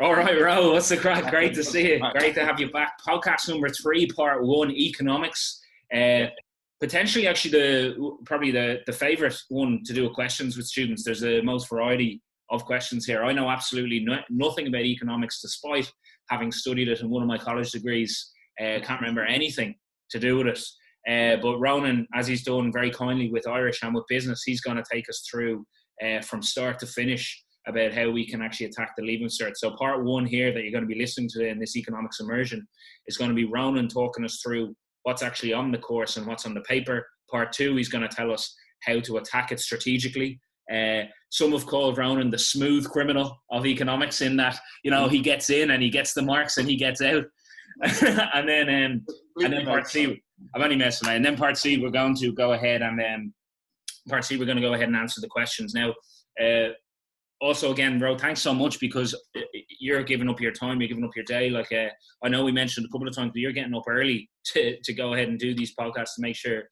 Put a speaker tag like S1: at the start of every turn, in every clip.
S1: All right, Ro, what's the crack? Great to see you. Great to have you back. Podcast number three, part one, economics. Uh, potentially, actually, the probably the the favorite one to do with questions with students. There's the most variety of questions here. I know absolutely no, nothing about economics, despite having studied it in one of my college degrees. Uh, can't remember anything to do with it. Uh, but Ronan, as he's done very kindly with Irish and with business, he's going to take us through uh, from start to finish about how we can actually attack the leaving cert. So part one here that you're going to be listening to in this economics immersion is going to be Ronan talking us through what's actually on the course and what's on the paper. Part two, he's going to tell us how to attack it strategically. Uh, some have called Ronan the smooth criminal of economics in that you know he gets in and he gets the marks and he gets out. and then um, and then part C, I'm only messing around. And then part C, we're going to go ahead and um, part C, we're going to go ahead and answer the questions now. Uh, also again bro thanks so much because you're giving up your time you're giving up your day. Like uh, i know we mentioned a couple of times but you're getting up early to, to go ahead and do these podcasts to make sure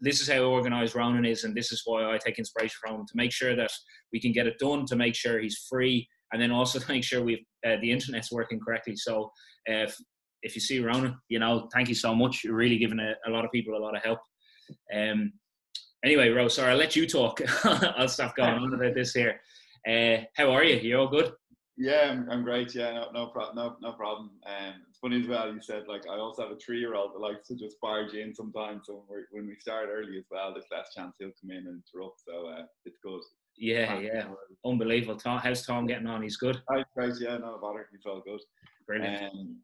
S1: this is how organized ronan is and this is why i take inspiration from him to make sure that we can get it done to make sure he's free and then also to make sure we uh, the internet's working correctly. So uh, if, if you see ronan you know thank you so much. You're really giving a, a lot of people a lot of help. Um anyway rose sorry i'll let you talk. I'll stop going on about this here uh, how are you? You all good?
S2: Yeah, I'm, I'm great. Yeah, no, no, pro- no, no problem. Um, it's funny as well. You said like I also have a three-year-old that likes to just barge in sometimes. So when, we start early as well, there's less chance he'll come in and interrupt. So uh, it's good.
S1: Yeah, yeah, unbelievable. Tom, how's Tom getting on? He's good.
S2: Hi, great. Yeah, no bother. He's all good.
S1: Brilliant. Um,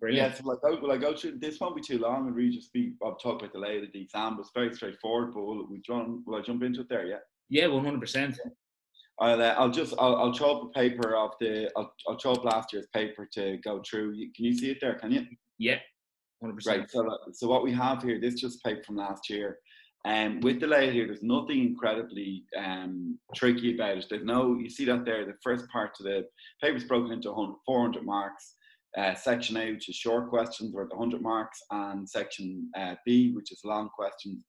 S2: Brilliant. Yeah, so like, will I go through? This won't be too long. And really just be. I'll talk about the layout of the exam. But it's very straightforward. But will, we John, will I jump into it there? Yeah.
S1: Yeah, one hundred percent.
S2: I'll, uh, I'll just I'll, I'll up a paper of the I'll, I'll up last year's paper to go through. Can you see it there? Can you?
S1: Yeah, hundred percent.
S2: Right. So uh, so what we have here, this just paper from last year. And um, with the layout here, there's nothing incredibly um, tricky about it. There's no, you see that there, the first part of the paper is broken into 400 marks. Uh, section A, which is short questions, worth 100 marks, and section uh, B, which is long questions,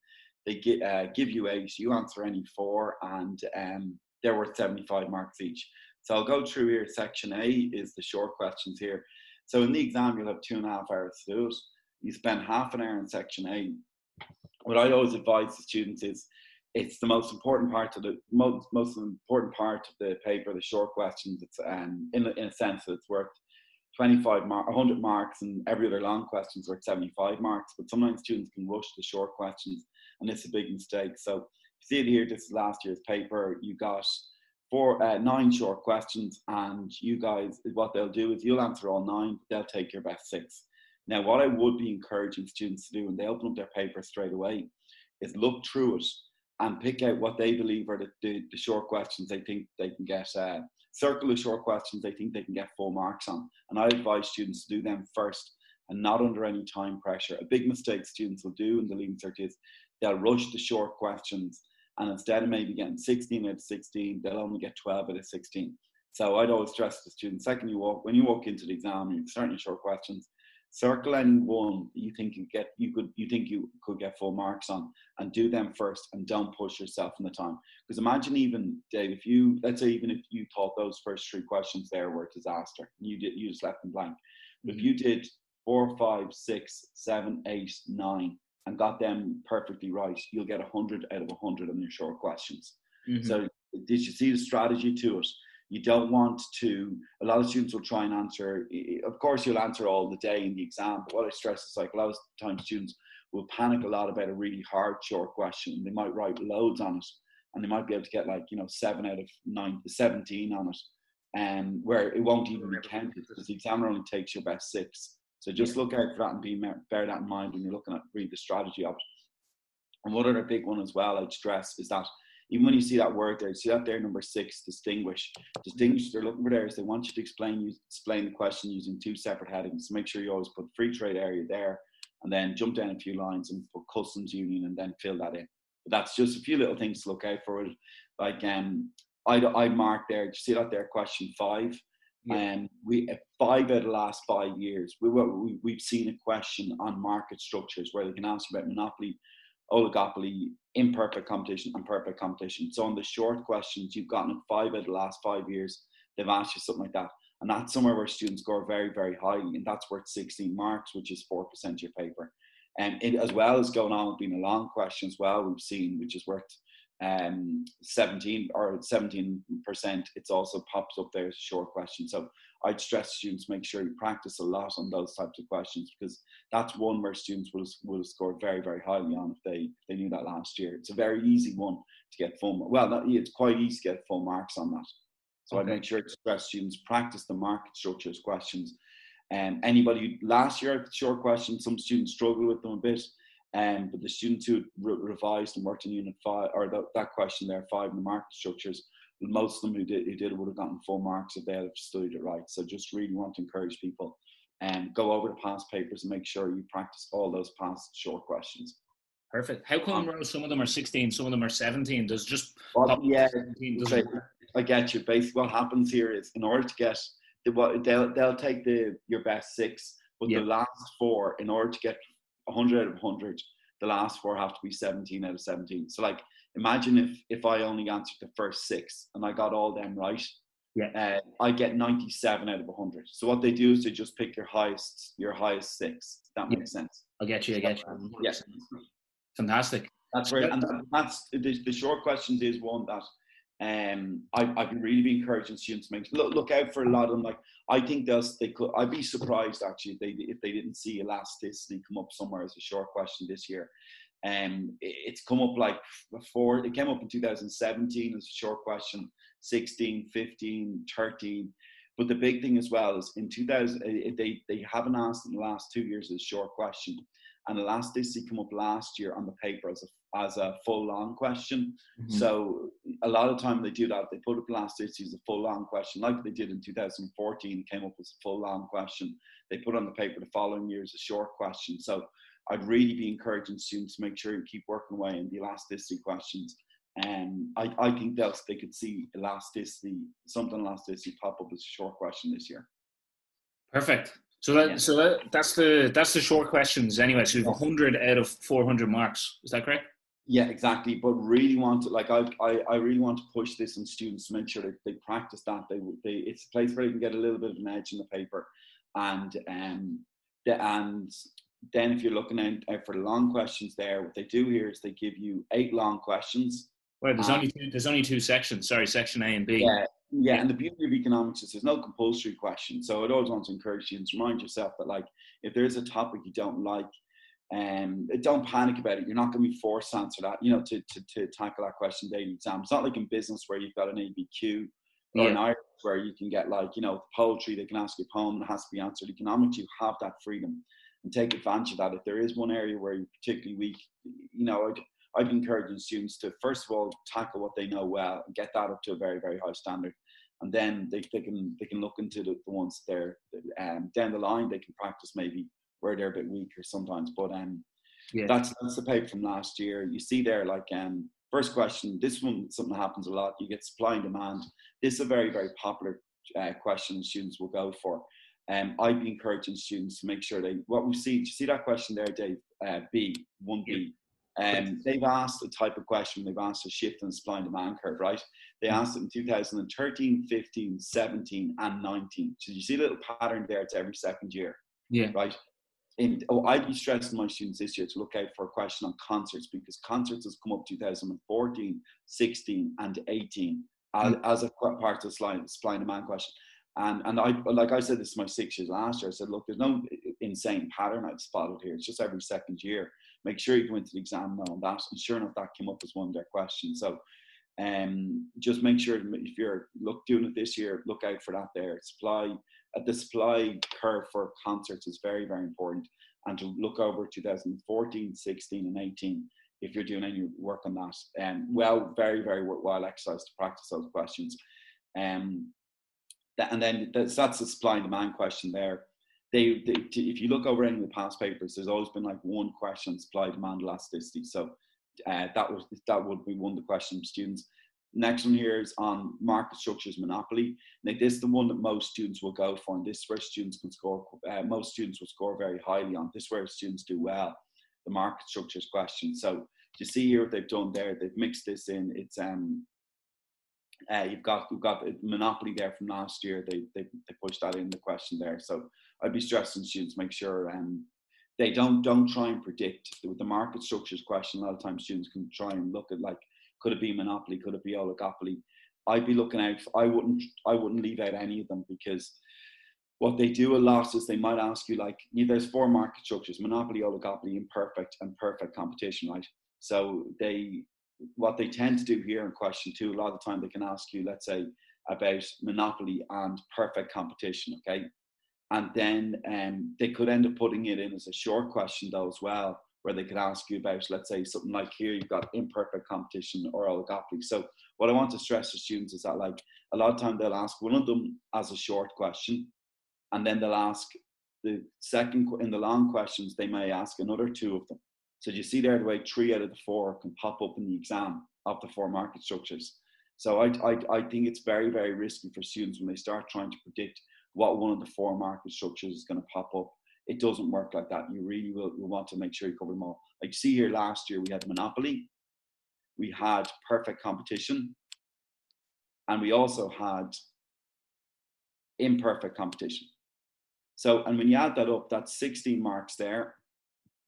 S2: they gi- uh, give you eight. You answer any four, and um, they're worth 75 marks each. So I'll go through here. Section A is the short questions here. So in the exam, you'll have two and a half hours to do it. You spend half an hour in section A. What I always advise the students is it's the most important part of the most most important part of the paper, the short questions. It's um, in, in a sense that it's worth 25 mark, 100 marks, and every other long question is worth 75 marks. But sometimes students can rush the short questions, and it's a big mistake. So see it here, this is last year's paper. You got four, uh, nine short questions, and you guys, what they'll do is you'll answer all nine, they'll take your best six. Now, what I would be encouraging students to do when they open up their paper straight away is look through it and pick out what they believe are the, the, the short questions they think they can get. Uh, circle the short questions they think they can get full marks on. And I advise students to do them first and not under any time pressure. A big mistake students will do in the leaving cert is they'll rush the short questions and instead of maybe getting 16 out of 16, they'll only get 12 out of 16. So I'd always stress to students, second you walk, when you walk into the exam, you're starting short questions, circle any one you think you get you could you think you could get full marks on and do them first and don't push yourself in the time because imagine even dave if you let's say even if you thought those first three questions there were a disaster you did you just left them blank but if mm-hmm. you did four five six seven eight nine and got them perfectly right, you'll get 100 out of 100 on your short questions. Mm-hmm. So, did you see the strategy to it? You don't want to, a lot of students will try and answer, of course, you'll answer all the day in the exam, but what I stress is like a lot of times students will panic a lot about a really hard short question. They might write loads on it and they might be able to get like, you know, seven out of nine, 17 on it, and um, where it won't even be counted because the examiner only takes your best six. So just look out for that and be bear that in mind when you're looking at read the strategy of it. And one other big one as well I'd stress is that even when you see that word there, see that there number six, distinguish. Distinguish they're looking for there is they want you to explain you explain the question using two separate headings. So make sure you always put free trade area there and then jump down a few lines and put customs union and then fill that in. But that's just a few little things to look out for. Like um I'd, I'd mark there, you see that there, question five. And um, we five out of the last five years, we, we we've seen a question on market structures where they can ask about monopoly, oligopoly, imperfect competition, and perfect competition. So on the short questions, you've gotten five out of the last five years, they've asked you something like that. And that's somewhere where students score very, very highly, and that's worth 16 marks, which is 4% of your paper. And it, as well as going on with being a long question as well, we've seen, which is worth um, 17 or 17%, it's also pops up there as a short question. So I'd stress students make sure you practice a lot on those types of questions because that's one where students will, will score very, very highly on if they, they knew that last year. It's a very easy one to get full, well, not, it's quite easy to get full marks on that. So okay. I make sure to stress students practice the market structures questions. And um, anybody last year short questions, some students struggle with them a bit. Um, but the students who re- revised and worked in Unit 5, or the, that question there, 5 in the market structures, most of them who did, who did would have gotten full marks if they had studied it right. So just really want to encourage people and um, go over the past papers and make sure you practice all those past short questions.
S1: Perfect. How come um, some of them are 16, some of them are 17? Does just
S2: well, yeah, I, I get you. Basically, what happens here is in order to get the, they'll they'll take the your best six, but the last four in order to get 100 out of 100, the last four have to be 17 out of 17. So, like, imagine if if I only answered the first six and I got all them right.
S1: Yeah.
S2: Uh, I get 97 out of 100. So what they do is they just pick your highest your highest six. That makes yeah. sense.
S1: I get you. I get you.
S2: Yes.
S1: Fantastic.
S2: That's right. And that's the, the short questions is one that um, I, I've been really be encouraging students to make look, look out for a lot of them. Like I think they could. I'd be surprised actually if they if they didn't see elasticity come up somewhere as a short question this year. Um, it's come up like before. It came up in 2017 as a short question, 16, 15, 13. But the big thing as well is in 2000, they, they haven't asked in the last two years as a short question and elasticity come up last year on the paper as a as a full long question. Mm-hmm. So a lot of time they do that. They put up elasticity as a full long question, like they did in 2014. Came up as a full long question. They put on the paper the following year as a short question. So I'd really be encouraging students to make sure you keep working away in the elasticity questions. And I, I think that they could see elasticity, something elasticity pop up as a short question this year.
S1: Perfect. So that yeah. so that, that's the that's the short questions anyway. So you have hundred out of four hundred marks. Is that correct?
S2: Yeah, exactly. But really want to like I, I I really want to push this on students to make sure that they practice that. They they it's a place where they can get a little bit of an edge in the paper, and um the, and then if you're looking out for the long questions there, what they do here is they give you eight long questions.
S1: Well, there's only two, there's only two sections. Sorry, section A and B.
S2: Yeah, yeah, and the beauty of economics is there's no compulsory question. So I'd always want to encourage you to remind yourself that like if there's a topic you don't like, um, don't panic about it. You're not going to be forced to answer that, you know, to, to, to tackle that question daily exam. It's not like in business where you've got an ABQ or yeah. in Irish where you can get like, you know, poetry, they can ask you a poem that has to be answered. Economics, you have that freedom and take advantage of that. If there is one area where you're particularly weak, you know, I'd, I'd be encouraging students to first of all tackle what they know well and get that up to a very, very high standard and then they, they can they can look into the, the ones there um, down the line they can practice maybe where they're a bit weaker sometimes but um yeah. that's that's the paper from last year you see there like um first question this one something happens a lot you get supply and demand this is a very very popular uh, question students will go for um, I'd be encouraging students to make sure they what we see. Do you see that question there, Dave? Uh, B one B. Um, they've asked a type of question, they've asked a shift in the supply and demand curve, right? They mm. asked it in 2013, 15, 17, and 19. So you see a little pattern there, it's every second year.
S1: Yeah.
S2: Right? And oh, I'd be stressing my students this year to look out for a question on concerts because concerts has come up 2014, 16, and 18 mm. as, as a part of the supply, supply and demand question. And and I like I said this is my six years last year. I said, look, there's no insane pattern I've spotted here. It's just every second year make sure you go into the exam knowing that. And sure enough, that came up as one of their questions. So um, just make sure if you're look doing it this year, look out for that there. Supply the supply curve for concerts is very, very important. And to look over 2014, 16, and 18 if you're doing any work on that. Um, well, very, very worthwhile exercise to practice those questions. Um, that, and then that's, that's the supply and demand question there they, they, if you look over any of the past papers, there's always been like one question supply demand elasticity. So uh, that was that would be one of the questions students. Next one here is on market structures monopoly. Now this is the one that most students will go for, and this is where students can score. Uh, most students will score very highly on. This is where students do well. The market structures question. So you see here what they've done there. They've mixed this in. It's um Uh, you've got you've got monopoly there from last year. They, they they pushed that in the question there. So I'd be stressing students make sure um, they don't don't try and predict with the market structures question. A lot of times students can try and look at like could it be monopoly, could it be oligopoly. I'd be looking out. I wouldn't I wouldn't leave out any of them because what they do a lot is they might ask you like there's four market structures monopoly oligopoly imperfect and perfect competition right so they what they tend to do here in question two a lot of the time they can ask you let's say about monopoly and perfect competition okay and then um, they could end up putting it in as a short question though as well where they could ask you about let's say something like here you've got imperfect competition or oligopoly so what i want to stress to students is that like a lot of time they'll ask one of them as a short question and then they'll ask the second in the long questions they may ask another two of them. So you see there the way three out of the four can pop up in the exam of the four market structures. So I, I, I think it's very very risky for students when they start trying to predict what one of the four market structures is going to pop up it doesn't work like that you really will want to make sure you cover them all like see here last year we had monopoly we had perfect competition and we also had imperfect competition so, and when you add that up, that's 16 marks there,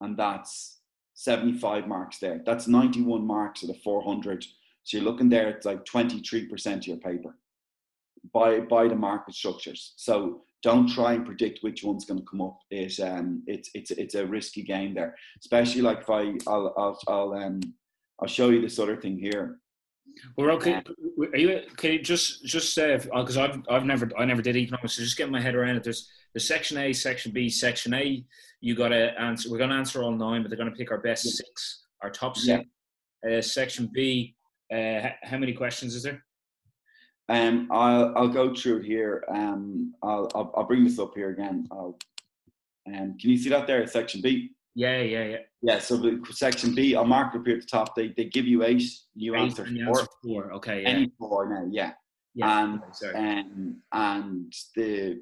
S2: and that's 75 marks there. That's 91 marks at a 400. So you're looking there, it's like 23% of your paper by by the market structures. So don't try and predict which one's going to come up. It um it's it's it's a risky game there, especially like if I I'll I'll, I'll um I'll show you this other thing here.
S1: Well, okay. Are you? Can you just just say because I've I've never I never did economics, so just get my head around it. There's the section A, section B, section A. You got to answer. We're going to answer all nine, but they're going to pick our best six, our top six. Yeah. Uh, section B. Uh, how many questions is there?
S2: Um, I'll I'll go through it here. Um, I'll, I'll I'll bring this up here again. I'll, um, can you see that there? Section
S1: B. Yeah, yeah, yeah.
S2: Yeah. So the section B, I'll mark up here at the top. They they give you eight. You eight, answer four. Answer
S1: four. Okay. Yeah.
S2: Any four now. Yeah. Yeah. And um, and the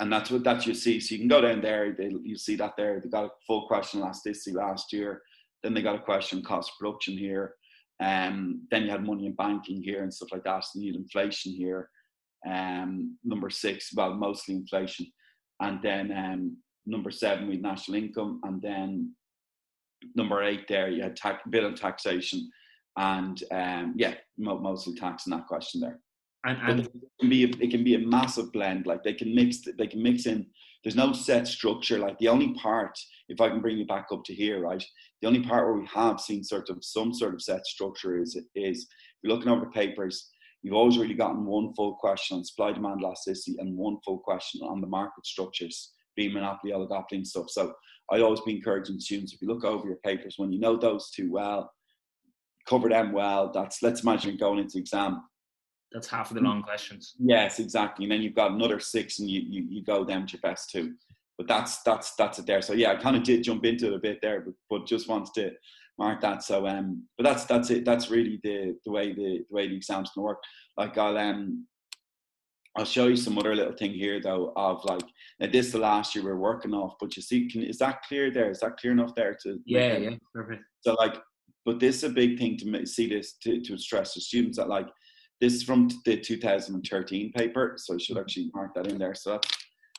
S2: and that's what that you see. So you can go down there. They, you see that there. They got a full question elasticity last year. Then they got a question cost of production here. Um, then you had money in banking here and stuff like that. So you need inflation here. Um, number six, well, mostly inflation. And then um, number seven, we had national income. And then number eight, there, you had bill and taxation. And um, yeah, mostly tax in that question there. And, and it can be a, it can be a massive blend. Like they can mix they can mix in. There's no set structure. Like the only part, if I can bring you back up to here, right? The only part where we have seen sort of some sort of set structure is is if you're looking over the papers. You've always really gotten one full question on supply demand elasticity and one full question on the market structures, being monopoly, oligopoly, and stuff. So I'd always be encouraging students if you look over your papers when you know those two well, cover them well. That's let's imagine going into exam
S1: that's half of the long questions.
S2: Yes, exactly. And then you've got another six, and you you, you go down to your best two. But that's that's that's it there. So yeah, I kind of did jump into it a bit there, but, but just wanted to mark that. So um, but that's that's it. That's really the the way the, the way the exams can work. Like I'll um. I'll show you some other little thing here though of like now this is the last year we're working off, but you see, can is that clear there? Is that clear enough there to
S1: yeah yeah perfect.
S2: So like, but this is a big thing to see this to, to stress to students that like this is from the 2013 paper, so I should mm-hmm. actually mark that in there. So that's,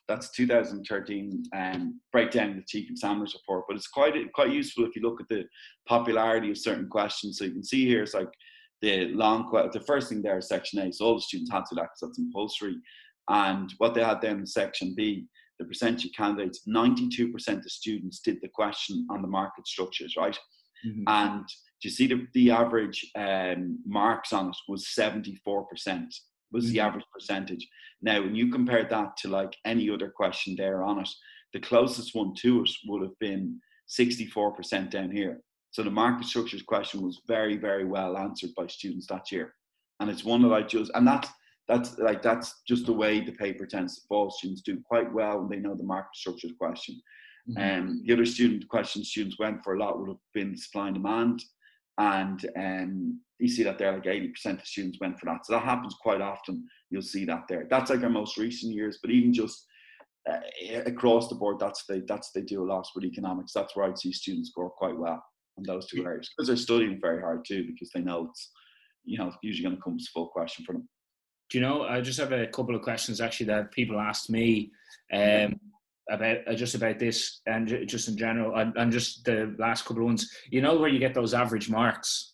S2: that's 2013 um, breakdown the chief examiner's report, but it's quite quite useful if you look at the popularity of certain questions. So you can see here it's like the long the first thing there is section A, so all the students had to that because that's compulsory, and what they had then in section B, the percentage of candidates, 92% of students did the question on the market structures, right? Mm-hmm. And you see the, the average um, marks on it was 74% was the mm-hmm. average percentage. Now, when you compare that to like any other question there on it, the closest one to it would have been 64% down here. So the market structures question was very, very well answered by students that year. And it's one that I just, and that's, that's like, that's just the way the paper tends to fall. Students do quite well when they know the market structures question. Mm-hmm. Um, the other student questions students went for a lot would have been supply and demand and um, you see that there like 80% of students went for that. So that happens quite often. You'll see that there. That's like our most recent years but even just uh, across the board that's they that's they do a lot with economics. That's where i'd see students score quite well on those two areas because they're studying very hard too because they know it's you know, usually going to come to full question for them.
S1: Do you know? I just have a couple of questions actually that people asked me um, about uh, just about this and just in general, and, and just the last couple of ones. You know where you get those average marks?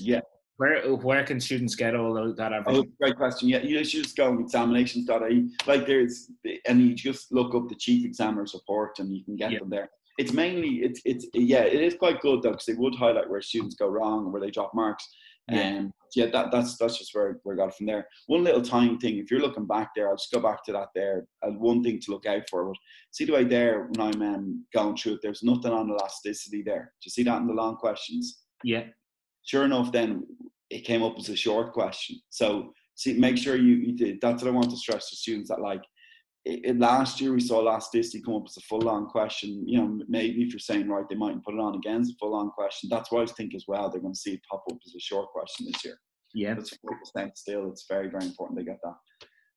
S2: Yeah.
S1: Where where can students get all that average?
S2: Oh, great question. Yeah, you should just go on examinations.ie. Like there's, and you just look up the chief examiner's report, and you can get yeah. them there. It's mainly it's it's yeah, it is quite good though because they would highlight where students go wrong and where they drop marks. Yeah. Um, yeah, that, that's that's just where, where I got from there. One little tiny thing, if you're looking back there, I'll just go back to that there. And one thing to look out for. But see the way there when I'm um, going through it, there's nothing on elasticity there. Do you see that in the long questions?
S1: Yeah.
S2: Sure enough, then it came up as a short question. So see, make sure you, you did. That's what I want to stress to students that like it, last year we saw elasticity come up as a full on question. You know, maybe if you're saying right, they mightn't put it on again as a full on question. That's why I think as well. They're going to see it pop up as a short question this year.
S1: Yeah,
S2: that's four percent still. It's very very important they get that.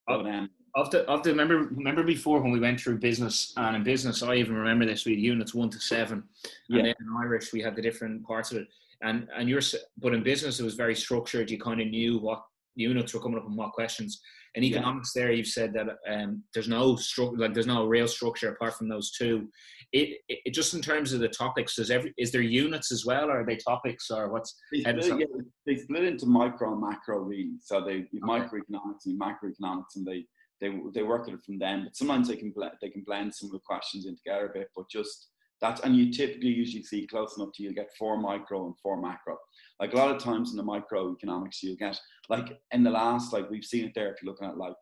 S1: But, um, of the of the remember remember before when we went through business and in business I even remember this we had units one to seven yeah. and then in Irish we had the different parts of it and and you're but in business it was very structured you kind of knew what units were coming up and what questions in economics, yeah. there you've said that um, there's no structure, like there's no real structure apart from those two. It, it, just in terms of the topics, does every is there units as well, or are they topics, or what's?
S2: They split, yeah, they split into micro and macro really. So they okay. microeconomics and macroeconomics, and they they they work at it from them. But sometimes they can blend, they can blend some of the questions in together a bit. But just that's and you typically usually see close enough to you get four micro and four macro. Like a lot of times in the microeconomics, you get like in the last like we've seen it there. If you're looking at like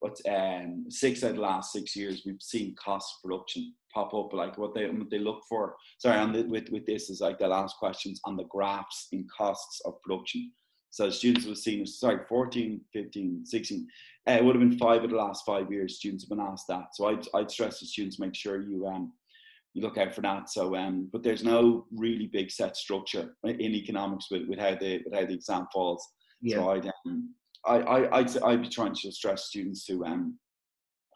S2: what um, six out of the last six years, we've seen cost production pop up. Like what they what they look for. Sorry, and the, with with this is like the last questions on the graphs in costs of production. So students have seen, sorry, 14, 15, 16. Uh, it would have been five of the last five years students have been asked that. So I'd, I'd stress to students make sure you um, you look out for that. So, um, but there's no really big set structure in economics with, with how the with how the exam falls. Yeah. So I'd, um, I, I, I'd, I'd be trying to stress students to um,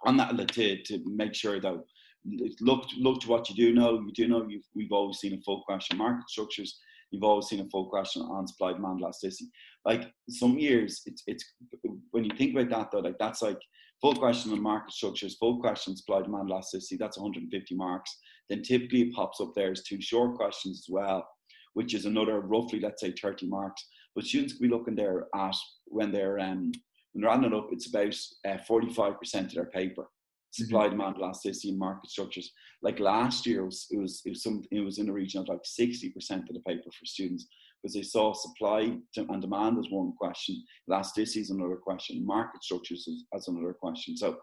S2: on that to to make sure that look look to what you do know. You do know you've, we've always seen a full question market structures. You've always seen a full question on supply demand elasticity. Like some years, it's it's when you think about that though, like that's like full question on market structures, full question supply demand elasticity. That's 150 marks then typically it pops up there as two short questions as well, which is another roughly, let's say, 30 marks. But students can be looking there at when they're um, when they're adding it up, it's about uh, 45% of their paper. Supply mm-hmm. demand elasticity and market structures. Like last year, it was it was it was, some, it was in the region of like 60% of the paper for students because they saw supply and demand as one question, elasticity is another question, market structures as, as another question. So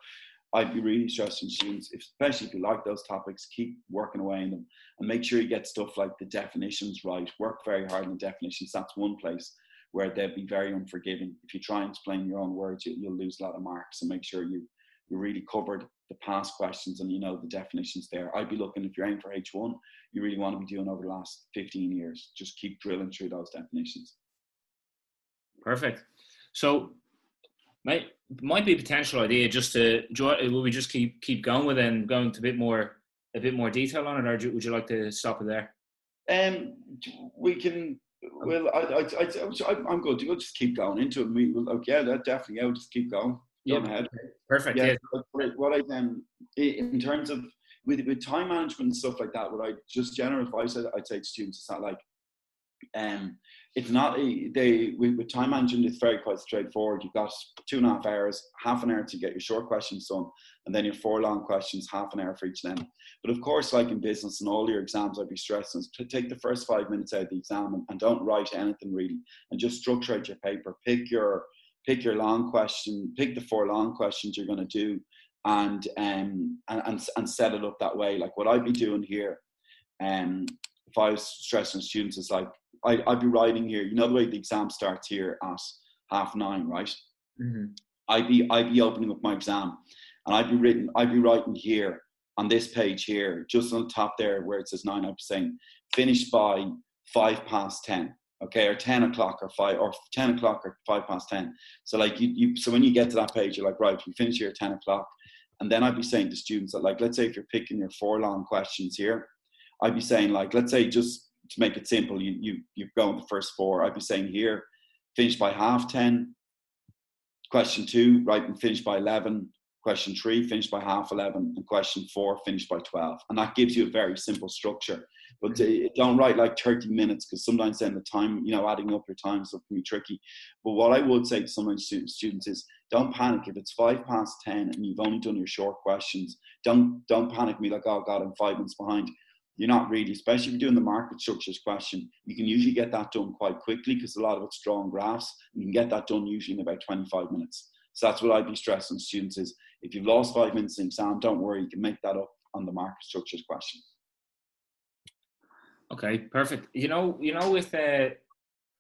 S2: I'd be really stressing students, especially if you like those topics, keep working away in them and make sure you get stuff like the definitions right. Work very hard on the definitions. That's one place where they'll be very unforgiving. If you try and explain your own words, you, will lose a lot of marks. So make sure you you really covered the past questions and you know the definitions there. I'd be looking if you're aiming for H1, you really want to be doing over the last 15 years. Just keep drilling through those definitions.
S1: Perfect. So might might be a potential idea just to will we just keep keep going with it and going to a bit more a bit more detail on it, or would you like to stop it there?
S2: Um, we can. Well, I, I, I, I'm good. We'll just keep going into it. We will, okay, yeah, that definitely. I'll just keep going.
S1: Yeah. Perfect. Yeah.
S2: yeah. What I um, in terms of with with time management and stuff like that, what I just general advice I'd say to students is that like, um, it's not a, they with, with, time management it's very quite straightforward you've got two and a half hours half an hour to get your short questions done and then your four long questions half an hour for each of them but of course like in business and all your exams i'd be stressing to take the first five minutes out of the exam and, and don't write anything really and just structure out your paper pick your pick your long question pick the four long questions you're going to do and um and, and, and set it up that way like what i'd be doing here um if i was stressing students is like I, I'd be writing here. You know the way the exam starts here at half nine, right? Mm-hmm. I'd be I'd be opening up my exam, and I'd be written. I'd be writing here on this page here, just on the top there where it says nine. I'm saying finished by five past ten. Okay, or ten o'clock or five or ten o'clock or five past ten. So like you, you so when you get to that page, you're like, right, we finish here at ten o'clock. And then I'd be saying to students that like, let's say if you're picking your four long questions here, I'd be saying like, let's say just to make it simple, you you you go in the first four. I'd be saying here, finish by half 10. Question two, right, and finish by 11. Question three, finish by half 11. And question four, finish by 12. And that gives you a very simple structure. But mm-hmm. don't write like 30 minutes because sometimes then the time, you know, adding up your time stuff can be tricky. But what I would say to some of my students is don't panic if it's five past 10 and you've only done your short questions. Don't don't panic me like, oh God, I'm five minutes behind. You're not really, especially if you're doing the market structures question. You can usually get that done quite quickly because a lot of it's drawn graphs. You can get that done usually in about 25 minutes. So that's what I'd be stressing students is if you've lost five minutes in exam, don't worry, you can make that up on the market structures question.
S1: Okay, perfect. You know, you know, with uh,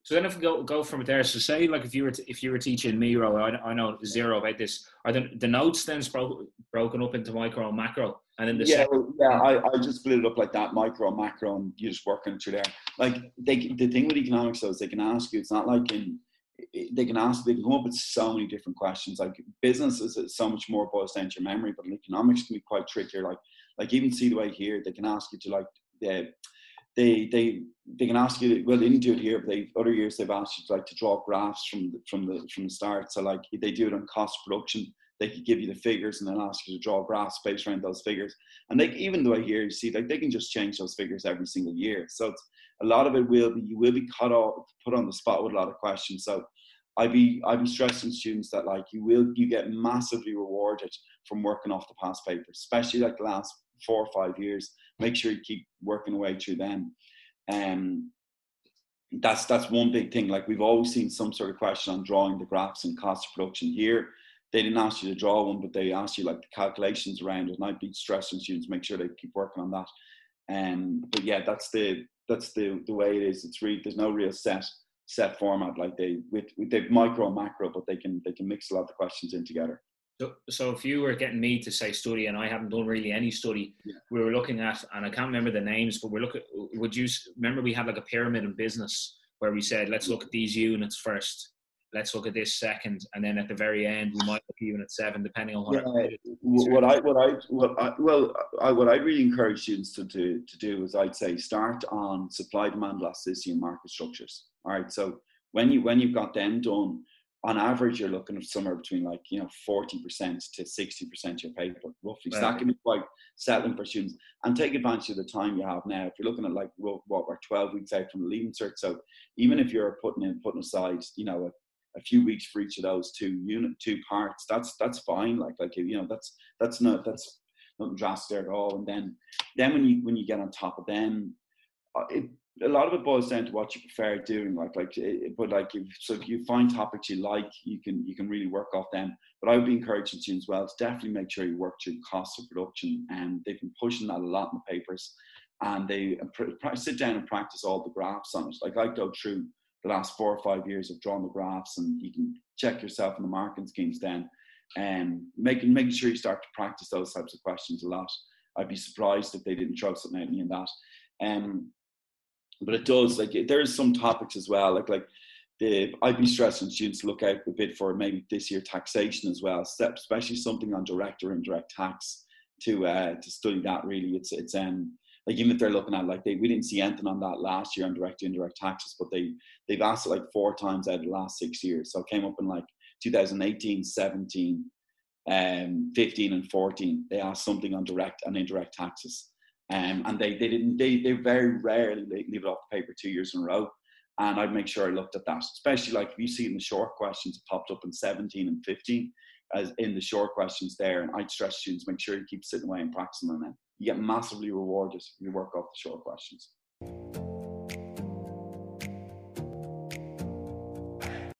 S1: so then if we go go from there, so say like if you were t- if you were teaching Miro, I, I know zero about this. Are the the notes then bro- broken up into micro and macro, and then the
S2: yeah, second- yeah, I, I just split it up like that, micro and macro, and you just working through there. Like they, the thing with economics though is they can ask you. It's not like in they can ask, they can come up with so many different questions. Like business is so much more boils down to your memory, but economics can be quite trickier. Like, like even see the way here, they can ask you to like, they, they, they, they can ask you. Well, they didn't do it here, but they other years they've asked you to like to draw graphs from the, from the from the start. So like they do it on cost production. They could give you the figures and then ask you to draw graphs based around those figures. And they even the way here you see like they can just change those figures every single year. So a lot of it will be you will be cut off put on the spot with a lot of questions. So I'd be I'd be stressing students that like you will you get massively rewarded from working off the past papers, especially like the last four or five years. Make sure you keep working away through them. Um that's that's one big thing. Like we've always seen some sort of question on drawing the graphs and cost of production here. They didn't ask you to draw one, but they asked you like the calculations around it. And I'd be stressing students, make sure they keep working on that. Um, but yeah, that's the that's the the way it is. It's really there's no real set set format. Like they with, with they've micro and macro, but they can they can mix a lot of the questions in together.
S1: So, so if you were getting me to say study, and I haven't done really any study, yeah. we were looking at, and I can't remember the names, but we're looking. Would you remember we had like a pyramid in business where we said, let's look at these units first, let's look at this second, and then at the very end we might look at seven, depending on what.
S2: Yeah, what I what I what I well I, what I'd really encourage students to do to do is I'd say start on supply demand elasticity and market structures. All right, so when you when you've got them done, on average you're looking at somewhere between like you know forty percent to sixty percent of your paper roughly. So that can be quite settling for students and take advantage of the time you have now. If you're looking at like what we're twelve weeks out from the leaving cert, so even if you're putting in putting aside you know a few weeks for each of those two unit two parts that's that's fine like like you know that's that's not that's nothing drastic at all and then then when you when you get on top of them uh, it, a lot of it boils down to what you prefer doing like like but like if, so if you find topics you like you can you can really work off them but i would be encouraging students well to definitely make sure you work through cost of production and they've been pushing that a lot in the papers and they uh, sit down and practice all the graphs on it like i go through the last four or five years of drawing the graphs, and you can check yourself in the marking schemes then, and making making sure you start to practice those types of questions a lot. I'd be surprised if they didn't throw something at me in that. Um, but it does like there's some topics as well, like like the I'd be stressing students to look out a bit for maybe this year taxation as well, especially something on direct or indirect tax to uh, to study that really. It's it's um like even if they're looking at like they we didn't see anything on that last year on direct indirect taxes, but they they've asked it like four times out of the last six years. So it came up in like 2018, 17, um, 15 and 14. They asked something on direct and indirect taxes. Um, and they, they didn't they, they very rarely leave it off the paper two years in a row. And I'd make sure I looked at that, especially like if you see in the short questions, it popped up in 17 and 15 as in the short questions there. And I'd stress students make sure you keep sitting away and practicing them you get massively rewarded if you work off the short questions.